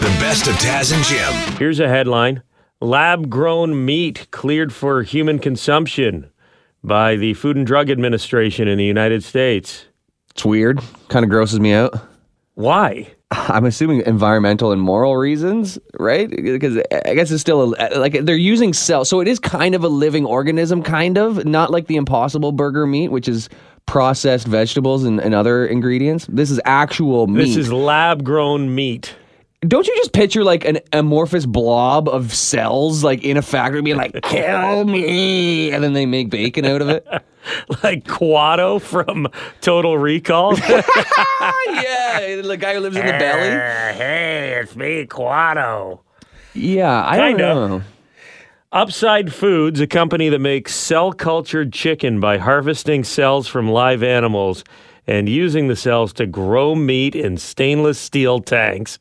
The best of Taz and Jim. Here's a headline Lab grown meat cleared for human consumption by the Food and Drug Administration in the United States. It's weird. Kind of grosses me out. Why? I'm assuming environmental and moral reasons, right? Because I guess it's still a, like they're using cells, so it is kind of a living organism, kind of not like the Impossible Burger meat, which is processed vegetables and, and other ingredients. This is actual meat. This is lab grown meat. Don't you just picture like an amorphous blob of cells, like in a factory, being like, "Kill me," and then they make bacon out of it? Like Kuato from Total Recall. yeah, the guy who lives in the belly. Uh, hey, it's me, Kuato. Yeah, I Kinda. don't know. Upside Foods, a company that makes cell cultured chicken by harvesting cells from live animals and using the cells to grow meat in stainless steel tanks.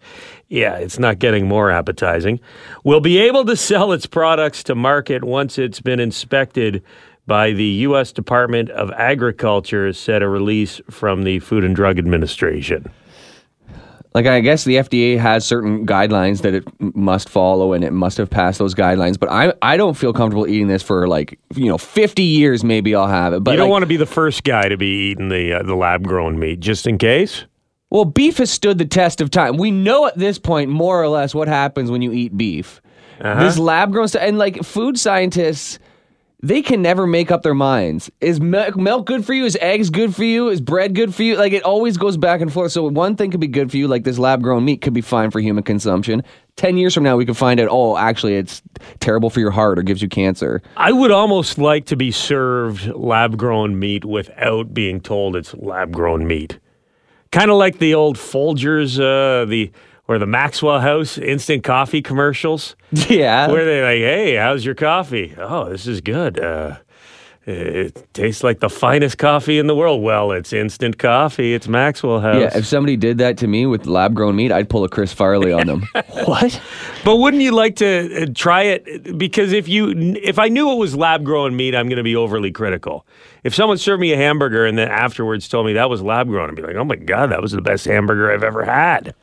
Yeah, it's not getting more appetizing. Will be able to sell its products to market once it's been inspected by the U.S. Department of Agriculture, said a release from the Food and Drug Administration. Like I guess the FDA has certain guidelines that it must follow, and it must have passed those guidelines. But I I don't feel comfortable eating this for like you know 50 years. Maybe I'll have it. But you don't like, want to be the first guy to be eating the uh, the lab grown meat, just in case. Well, beef has stood the test of time. We know at this point more or less what happens when you eat beef. Uh-huh. This lab grown stuff, and like food scientists, they can never make up their minds. Is milk, milk good for you? Is eggs good for you? Is bread good for you? Like it always goes back and forth. So one thing could be good for you, like this lab grown meat could be fine for human consumption. Ten years from now, we could find out. Oh, actually, it's terrible for your heart or gives you cancer. I would almost like to be served lab grown meat without being told it's lab grown meat. Kind of like the old Folgers, uh, the or the Maxwell House instant coffee commercials, Yeah. where they're like, "Hey, how's your coffee? Oh, this is good. Uh, it tastes like the finest coffee in the world. Well, it's instant coffee. It's Maxwell House. yeah, if somebody did that to me with lab grown meat, I'd pull a Chris Farley on them. what? But wouldn't you like to uh, try it? Because if you, if I knew it was lab grown meat, I'm going to be overly critical. If someone served me a hamburger and then afterwards told me that was lab grown, I'd be like, oh my god, that was the best hamburger I've ever had.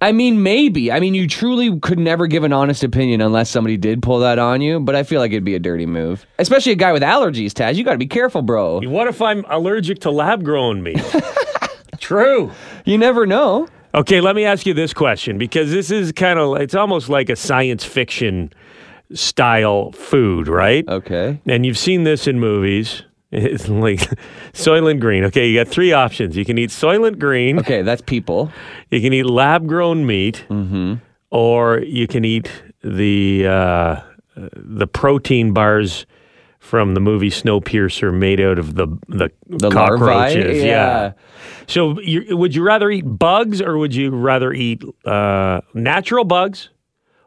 I mean, maybe. I mean, you truly could never give an honest opinion unless somebody did pull that on you, but I feel like it'd be a dirty move. Especially a guy with allergies, Taz. You got to be careful, bro. What if I'm allergic to lab grown meat? True. You never know. Okay, let me ask you this question because this is kind of, it's almost like a science fiction style food, right? Okay. And you've seen this in movies. It's like Soylent Green. Okay, you got three options. You can eat Soylent Green. Okay, that's people. You can eat lab grown meat, or you can eat the uh, the protein bars from the movie Snowpiercer, made out of the the, The cockroaches. larvae. Yeah. So, you, would you rather eat bugs, or would you rather eat uh, natural bugs,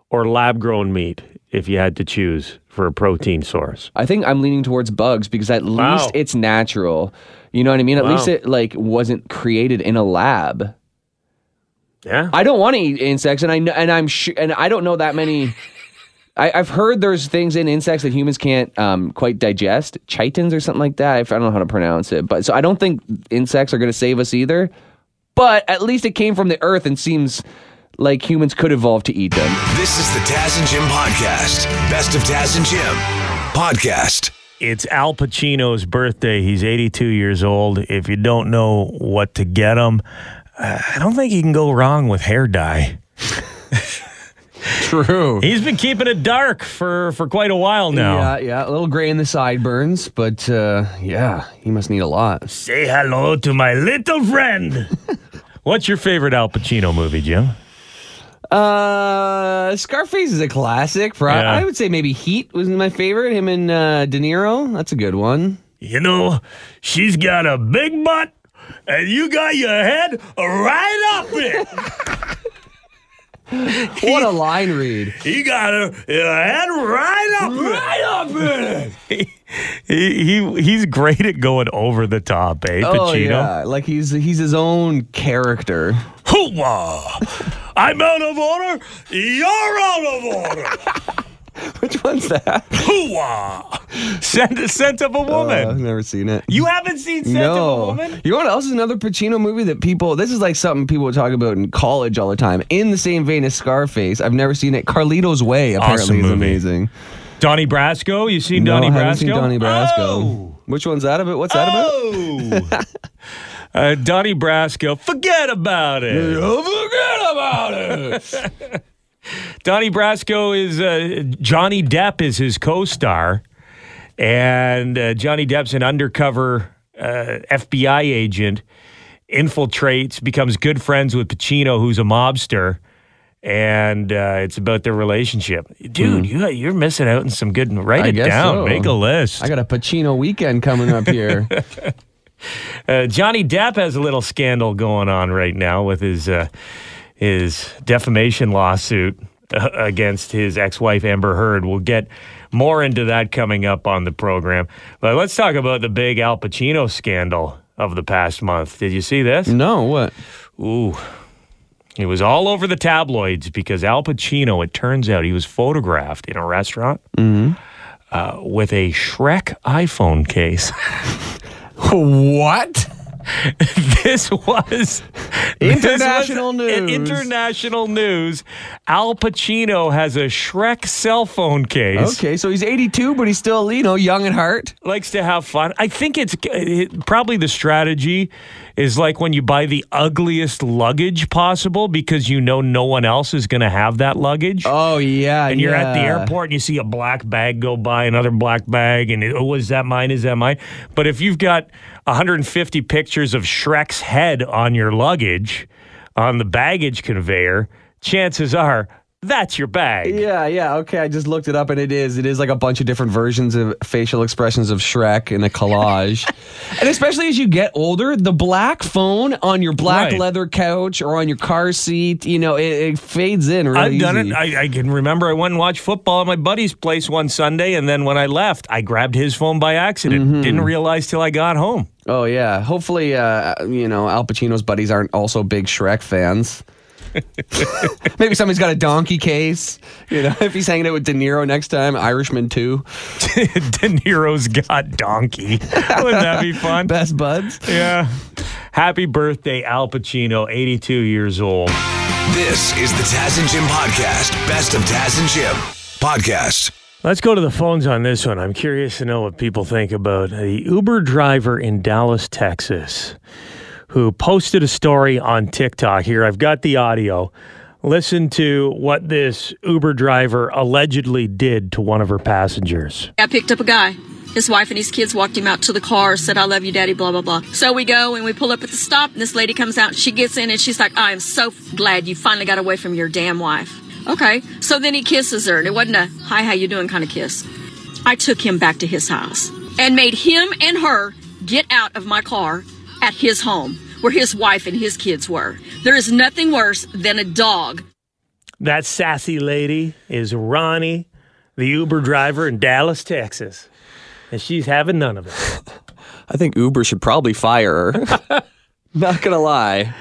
or lab grown meat? If you had to choose for a protein source, I think I'm leaning towards bugs because at Wow. least it's natural. You know what I mean? At Wow. least it like wasn't created in a lab. yeah. I don't want to eat insects, and I know, and I'm sure, and I don't know that many. I, I've heard there's things in insects that humans can't um, quite digest, chitins or something like that. I don't know how to pronounce it, but so I don't think insects are going to save us either. But at least it came from the earth and seems like humans could evolve to eat them. This is the Taz and Jim podcast. Best of Taz and Jim podcast. It's Al Pacino's birthday. He's 82 years old. If you don't know what to get him, uh, I don't think you can go wrong with hair dye. True. He's been keeping it dark for, for quite a while now. Yeah, yeah, a little gray in the sideburns, but uh, yeah, he must need a lot. Say hello to my little friend. What's your favorite Al Pacino movie, Jim? Uh, Scarface is a classic. For Yeah. I would say maybe Heat was my favorite. Him and uh, De Niro. That's a good one. You know, she's got a big butt, and you got your head right up it. What a line read. He got her head right up right up in it. He, he he's great at going over the top, eh, Pacino? Oh yeah, like he's he's his own character. Hoo-wah! I'm out of order. You're out of order. Which one's that? Hooah! Scent, scent of a woman. Uh, I've never seen it. you haven't seen Scent of a no. Woman? You know what else is another Pacino movie that people, this is like something people talk about in college all the time. In the same vein as Scarface. I've never seen it. Carlito's Way apparently Awesome is movie. amazing. Donnie Brasco? You seen No, Donnie I Brasco? haven't seen Donnie Brasco. Oh! Which one's that about? What's that about? Oh! uh, Donnie Brasco, forget about it. forget about it. Donnie Brasco is uh, Johnny Depp is his co-star, and uh, Johnny Depp's an undercover uh, FBI agent, infiltrates, becomes good friends with Pacino, who's a mobster, and uh, it's about their relationship. Dude, you, you're missing out on some good. Write. I it down. so. Make a list. I got a Pacino weekend coming up here. Uh, Johnny Depp has a little scandal going on right now with his uh, his defamation lawsuit uh, against his ex-wife Amber Heard. We'll get more into that coming up on the program. But let's talk about the big Al Pacino scandal of the past month. Did you see this? no, what? Ooh. It was all over the tabloids because Al Pacino, it turns out, he was photographed in a restaurant uh, with a Shrek iPhone case. What? this was International this was news. International news. Al Pacino has a Shrek cell phone case. Okay, so he's 82, but he's still, you know, young at heart. Likes to have fun. I think it's it, probably the strategy is like when you buy the ugliest luggage possible because you know no one else is going to have that luggage. Oh, yeah. and you're at the airport and you see a black bag go by, another black bag, and it, oh, is that mine? Is that mine? But if you've got 150 pictures of Shrek's head on your luggage on the baggage conveyor, chances are that's your bag. Yeah, yeah. Okay, I just looked it up and it is. It is like a bunch of different versions of facial expressions of Shrek in a collage. and especially as you get older, the black phone on your black Right. leather couch or on your car seat, you know, it, it fades in really I've done easy. it. I, I can remember I went and watched football at my buddy's place one Sunday, and then when I left, I grabbed his phone by accident. Mm-hmm. Didn't realize till I got home. Oh yeah. Hopefully, uh, you know, Al Pacino's buddies aren't also big Shrek fans. Maybe somebody's got a donkey case. You know, if he's hanging out with De Niro next time, Irishman too. De Niro's got donkey. Wouldn't that be fun? Best buds. Yeah. Happy birthday, Al Pacino, 82 years old. This is the Taz and Jim podcast. Best of Taz and Jim podcast. Let's go to the phones on this one. I'm curious to know what people think about the Uber driver in Dallas, Texas, who posted a story on TikTok. Here, I've got the audio. Listen to what this Uber driver allegedly did to one of her passengers. I picked up a guy. His wife and his kids walked him out to the car, said, I love you, daddy, blah, blah, blah. So we go and we pull up at the stop, and this lady comes out, she gets in, and she's like, I am so glad you finally got away from your damn wife. Okay. So then he kisses her, and it wasn't a, hi, how you doing kind of kiss. I took him back to his house and made him and her get out of my car at his home where his wife and his kids were. There is nothing worse than a dog That sassy lady is Ronnie, the Uber driver in Dallas, Texas. And she's having none of it. I think Uber should probably fire her. Not gonna lie.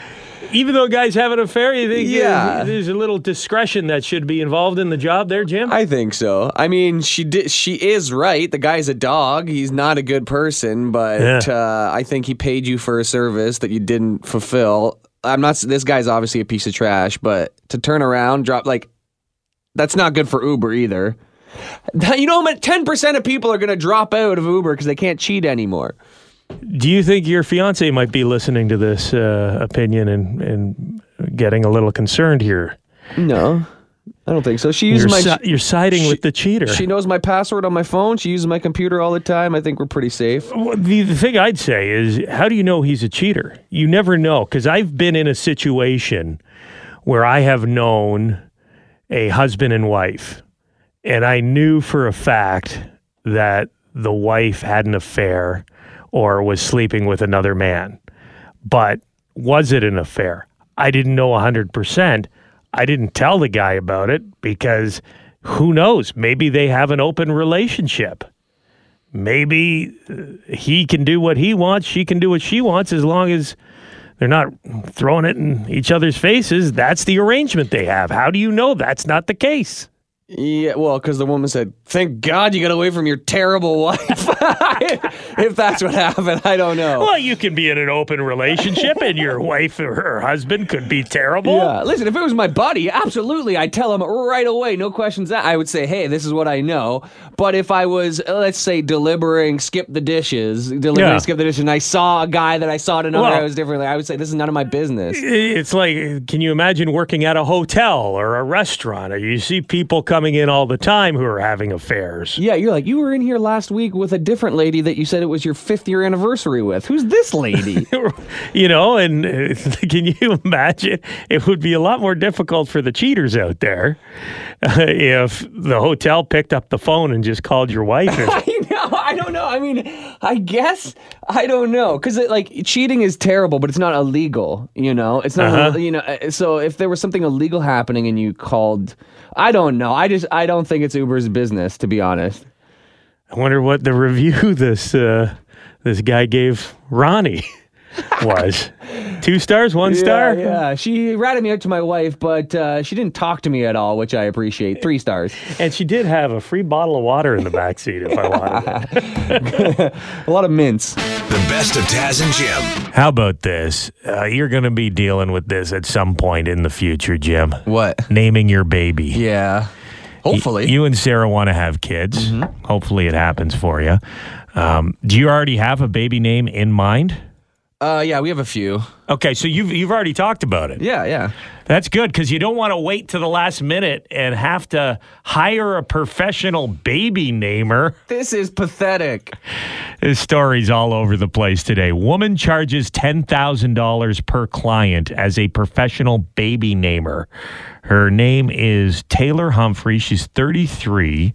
Even though guys have an affair, you think Yeah. there's a little discretion that should be involved in the job there, Jim? I think so. I mean, she did. She is right. The guy's a dog. He's not a good person, but Yeah. uh, I think he paid you for a service that you didn't fulfill. I'm not. This guy's obviously a piece of trash, but to turn around, drop like that's not good for Uber either. You know, ten percent of people are going to drop out of Uber because they can't cheat anymore. Do you think your fiance might be listening to this uh, opinion and, and getting a little concerned here? No, I don't think so. She You're, my. si- you're siding she- with the cheater. She knows my password on my phone. She uses my computer all the time. I think we're pretty safe. Well, the, the thing I'd say is, how do you know he's a cheater? You never know, because I've been in a situation where I have known a husband and wife, and I knew for a fact that the wife had an affair or was sleeping with another man. But was it an affair? I didn't know 100%. I didn't tell the guy about it because who knows? Maybe they have an open relationship maybe uh, he can do what he wants, she can do what she wants, as long as they're not throwing it in each other's faces. That's the arrangement they have. How do you know that's not the case? Yeah, well, because the woman said, "Thank God you got away from your terrible wife." if that's what happened, I don't know. Well, you can be in an open relationship and your wife or her husband could be terrible. Yeah, listen, if it was my buddy, absolutely, I'd tell him right away, no questions. That I would say, hey, this is what I know. But if I was, let's say, delivering skip the dishes, delivering Yeah. skip the dishes, and I saw a guy that I saw at another Well- house differently, I would say, this is none of my business. It's like, can you imagine working at a hotel or a restaurant? Or you see people coming in all the time who are having affairs. Yeah, you're like, you were in here last week with a different lady that you said it was your fifth year anniversary with. Who's this lady? you know, and uh, can you imagine? It would be a lot more difficult for the cheaters out there uh, if the hotel picked up the phone and just called your wife. and- I know. I don't know. I mean, I guess I don't know because like cheating is terrible, but it's not illegal. You know, it's not. Uh-huh. You know, uh, so if there was something illegal happening and you called, I don't know. I just I don't think it's Uber's business to be honest. I wonder what the review this uh, this guy gave Ronnie was. Two stars, one star. Yeah, yeah. She ratted me out to my wife, but uh, she didn't talk to me at all, which I appreciate. Three stars. And she did have a free bottle of water in the back seat if I wanted it. A lot of mints. The best of Taz and Jim. How about this? Uh, you're going to be dealing with this at some point in the future, Jim. What? Naming your baby. Yeah. Hopefully. You and Sarah want to have kids. Hopefully, it happens for you. Um, do you already have a baby name in mind? Uh, yeah, we have a few. Okay, so you've you've already talked about it. Yeah, yeah. That's good because you don't want to wait to the last minute and have to hire a professional baby namer. This is pathetic. There's stories all over the place today. Woman charges $10,000 per client as a professional baby namer. Her name is Taylor Humphrey. She's 33.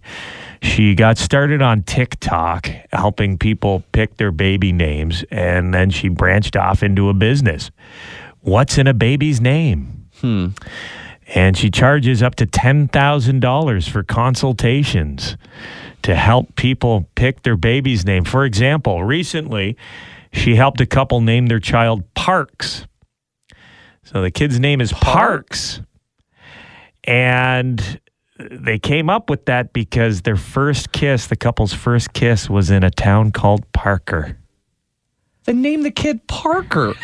She got started on TikTok helping people pick their baby names, and then she branched off into a business. What's in a baby's name? Hmm. And she charges up to $10,000 for consultations to help people pick their baby's name. For example, recently she helped a couple name their child Parks. So the kid's name is Parks. And they came up with that because their first kiss, the couple's first kiss, was in a town called Parker. Then name the kid Parker.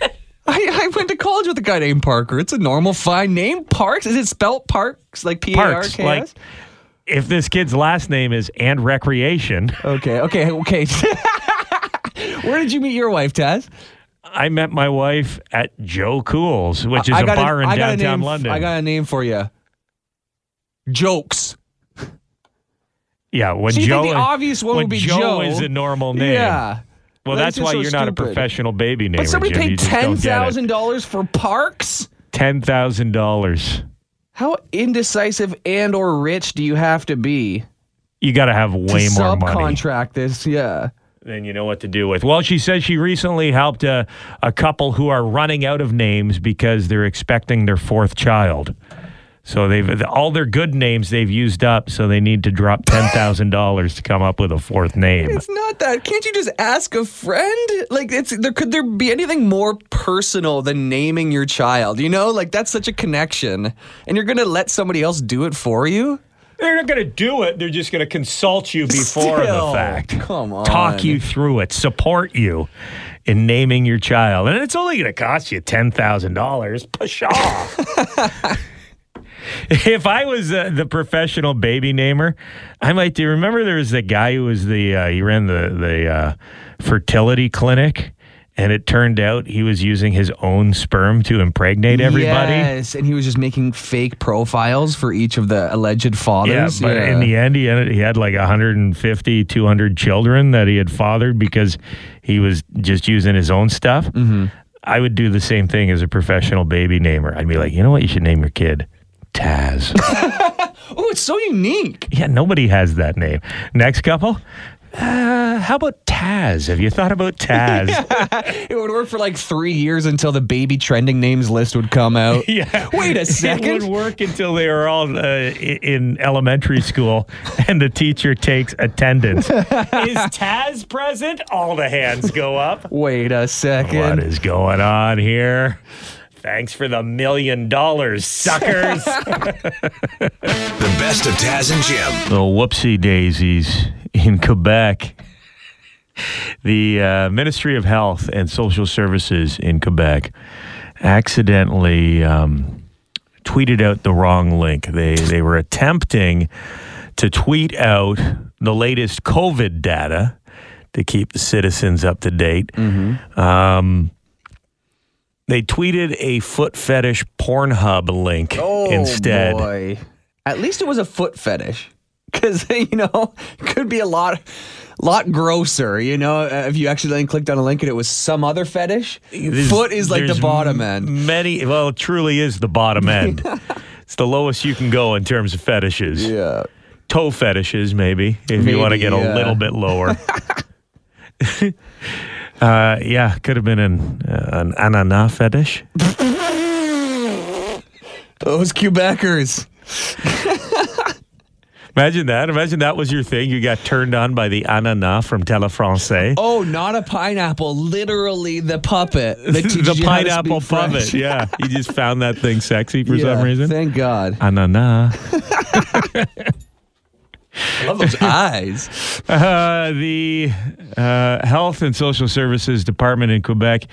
I, I went to college with a guy named Parker. It's a normal, fine name. Parks. Is it spelt Parks? Like P A R Parks. Like, if this kid's last name is and recreation, Okay, okay, okay. Where did you meet your wife, Taz? I met my wife at Joe Cool's, which is I a got bar in I got a downtown name, London. I got a name for you. Jokes. yeah, when So Joe the obvious one would be Joe, Joe? is a normal name. Yeah. Well, That's that's, why so you're not a professional baby namer. But somebody Jim. paid You just don't ten thousand dollars for Parks. Ten thousand dollars. How indecisive and or rich do you have to be You got to have to way more money subcontract this? Yeah. Then you know what to do with. Well, she says she recently helped a, a couple who are running out of names because they're expecting their fourth child. So they've all their good names they've used up, so they need to drop ten thousand dollars to come up with a fourth name. It's not that. Can't you just ask a friend? Like, it's there. Could there be anything more personal than naming your child? You know, like that's such a connection, and you're gonna let somebody else do it for you. They're not going to do it. They're just going to consult you before Still, the fact. come on. Talk you through it, support you in naming your child. And it's only going to cost you $10,000. Pshaw. if I was uh, the professional baby namer, I might do. Remember, there was the guy who was the, uh, he ran the, the uh, fertility clinic. And it turned out he was using his own sperm to impregnate everybody. Yes, and he was just making fake profiles for each of the alleged Yeah, fathers. but in the end, he ended, he had like 150, 200 children that he had fathered because he was just using his own stuff. Mm-hmm. I would do the same thing as a professional baby namer. I'd be like, you know what? You should name your kid Taz. oh, it's so unique. yeah, nobody has that name. Next couple. Uh, how about Taz? Have you thought about Taz? It would work for like three years until the baby trending names list would come out. Yeah. Wait a second. It would work until they were all uh, in elementary school and the teacher takes attendance. Is Taz present? All the hands go up. Wait a second. What is going on here? Thanks for the million dollars, suckers. The best of Taz and Jim. the whoopsie daisies in Quebec. The uh, Ministry of Health and Social Services in Quebec accidentally um, tweeted out the wrong link. They they were attempting to tweet out the latest COVID data to keep the citizens up to date. Um, they tweeted a foot fetish Pornhub link instead. Oh, boy. At least it was a foot fetish. Because, you know, it could be a lot lot grosser, you know, uh, if you actually then clicked on a link and it was some other fetish. There's- foot is like the bottom end. Many, well, it truly is the bottom end. it's the lowest you can go in terms of fetishes. Yeah. Toe fetishes, maybe, if you want to get yeah. a little bit lower. uh, yeah, could have been an uh, an anana fetish. Those Quebecers. Imagine that. Imagine that was your thing. You got turned on by the anana from Téléfrançais. Oh, not a pineapple. Literally the puppet. the pineapple puppet. Yeah, you just found that thing sexy for Yeah, some reason. Thank God. Anana. I love those eyes. Uh, the uh, Health and Social Services Department in Quebec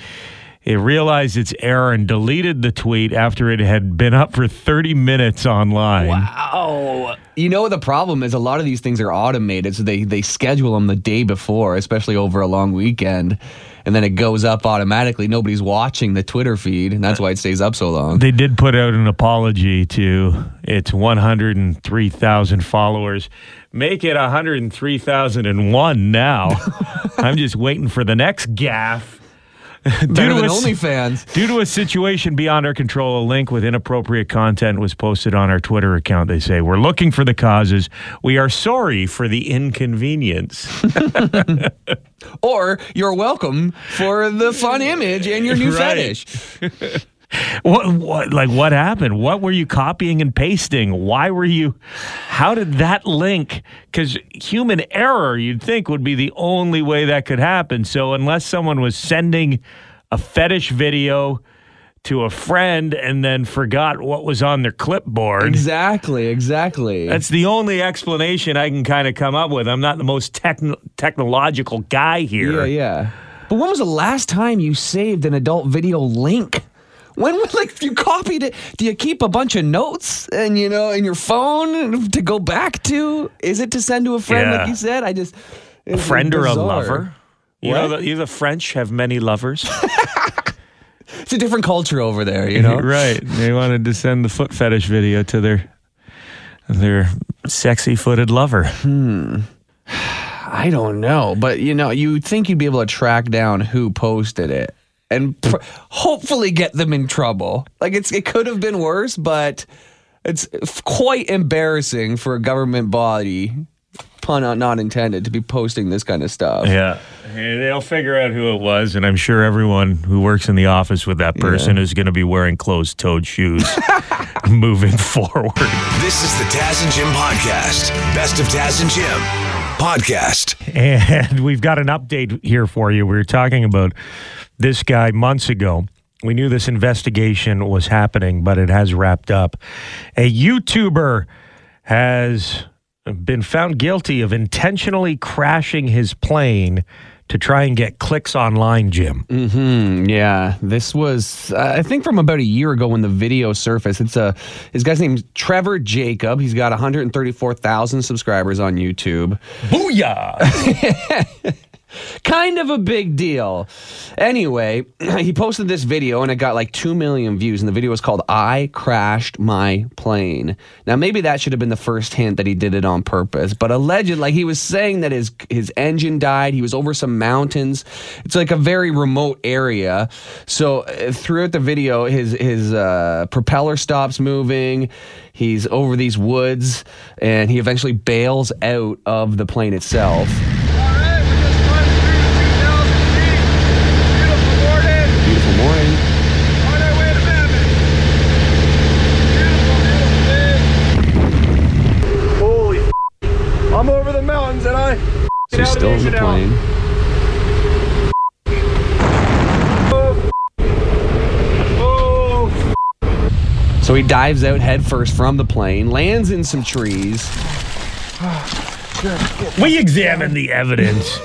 it realized its error and deleted the tweet after it had been up for 30 minutes online. Wow. You know the problem is a lot of these things are automated, so they they schedule them the day before, especially over a long weekend, and then it goes up automatically. Nobody's watching the Twitter feed, and that's why it stays up so long. They did put out an apology to its 103,000 followers. Make it 103,001 now. I'm just waiting for the next gaff. Due to a OnlyFans. Due to a situation beyond our control, a link with inappropriate content was posted on our Twitter account. They say, We're looking for the causes. We are sorry for the inconvenience. Or you're welcome for the fun image and your new Right. fetish. what, what, like, what happened? What were you copying and pasting? Why were you, how did that link? Because human error, you'd think, would be the only way that could happen. So, unless someone was sending a fetish video to a friend and then forgot what was on their clipboard. Exactly, exactly. That's the only explanation I can kind of come up with. I'm not the most techn- technological guy here. yeah, yeah. But when was the last time you saved an adult video link? When would like you copied it, do you keep a bunch of notes and you know in your phone to go back to? Is it to send to a friend Yeah. like you said? I just A friend or a lover. You know, the, you the French have many lovers. It's a different culture over there, you know. right. They wanted to send the foot fetish video to their their sexy footed lover. Hmm. I don't know, but you know, you think you'd be able to track down who posted it and pr- hopefully get them in trouble. Like it's it could have been worse, but it's f- quite embarrassing for a government body, pun not- not intended, to be posting this kind of stuff. Yeah. And they'll figure out who it was, and I'm sure everyone who works in the office with that person is going to be wearing closed toed shoes moving forward. This is the Taz and Jim podcast. Best of Taz and Jim podcast. And we've got an update here for you. We were talking about this guy months ago. We knew this investigation was happening, but it has wrapped up. A YouTuber has been found guilty of intentionally crashing his plane to try and get clicks online, Jim. Mm-hmm. Yeah, this was uh, I think from about a year ago when the video surfaced. It's a his guy's name's Trevor Jacob. He's got 134,000 subscribers on YouTube. Booyah! kind of a big deal. Anyway, he posted this video and it got like 2 million views. And the video was called I Crashed My Plane. Now, maybe that should have been the first hint that he did it on purpose. But alleged, like he was saying that his, his engine died. He was over some mountains. It's like a very remote area. So uh, throughout the video, his, his uh, propeller stops moving. He's over these woods and he eventually bails out of the plane itself. Alright, we just climbed through 2,000 feet. Beautiful morning. Beautiful morning. On our way to Mammoth. Beautiful, beautiful day. Holy f- I'm over the mountains and I So he's still in the plane. So he dives out headfirst from the plane, lands in some trees. We examined the evidence,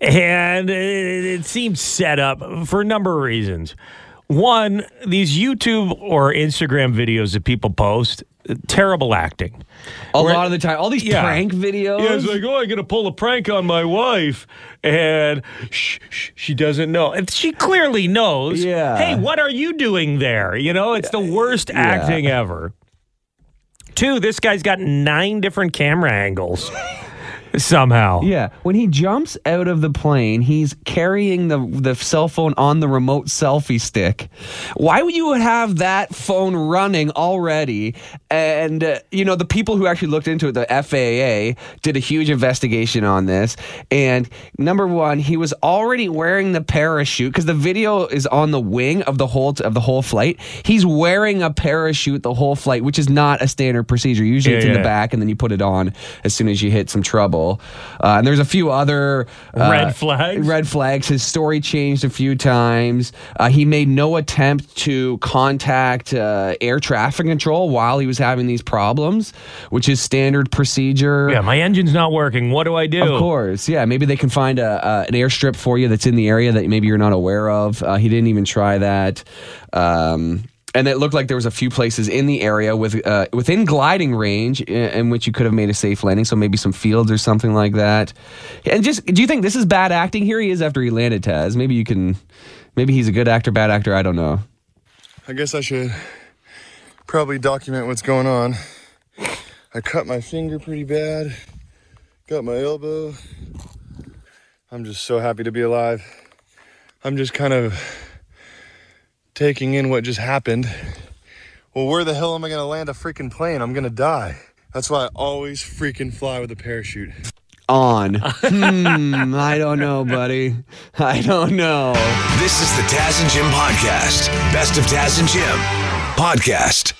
and it seems set up for a number of reasons. One, these YouTube or Instagram videos that people post, terrible acting. A Where- lot of the time, all these Yeah. prank videos. Yeah, it's like, oh, I'm gonna pull a prank on my wife, and shh, shh, she doesn't know, and she clearly knows. Yeah. Hey, what are you doing there? You know, it's the worst acting ever. Two, this guy's got nine different camera angles. Somehow. Yeah, when he jumps out of the plane, he's carrying the the cell phone on the remote selfie stick. Why would you have that phone running already? And uh, you know the people who actually looked into it, the FAA, did a huge investigation on this. And number one, he was already wearing the parachute because the video is on the wing of the whole of the whole flight. He's wearing a parachute the whole flight, which is not a standard procedure. Usually, Yeah, it's in yeah. the back, and then you put it on as soon as you hit some trouble. Uh, and there's a few other uh, Red flags? Red flags. His story changed a few times. Uh, he made no attempt to contact uh, air traffic control while he was having these problems, which is standard procedure. Yeah, my engine's not working. What do I do? Of course, yeah. Maybe they can find a, uh, an airstrip for you that's in the area that maybe you're not aware of. Uh, he didn't even try that. Um, and it looked like there was a few places in the area with uh, within gliding range in, in which you could have made a safe landing. So maybe some fields or something like that. And just, do you think this is bad acting? Here he is after he landed, Taz. Maybe you can, maybe he's a good actor, bad actor. I don't know. I guess I should probably document what's going on. I cut my finger pretty bad, got my elbow. I'm just so happy to be alive. I'm just kind of taking in what just happened. Well, where the hell am I gonna land a freaking plane? I'm gonna die. That's why I always freaking fly with a parachute. On. hmm, I don't know, buddy. I don't know. This is the Taz and Jim podcast. Best of Taz and Jim podcast.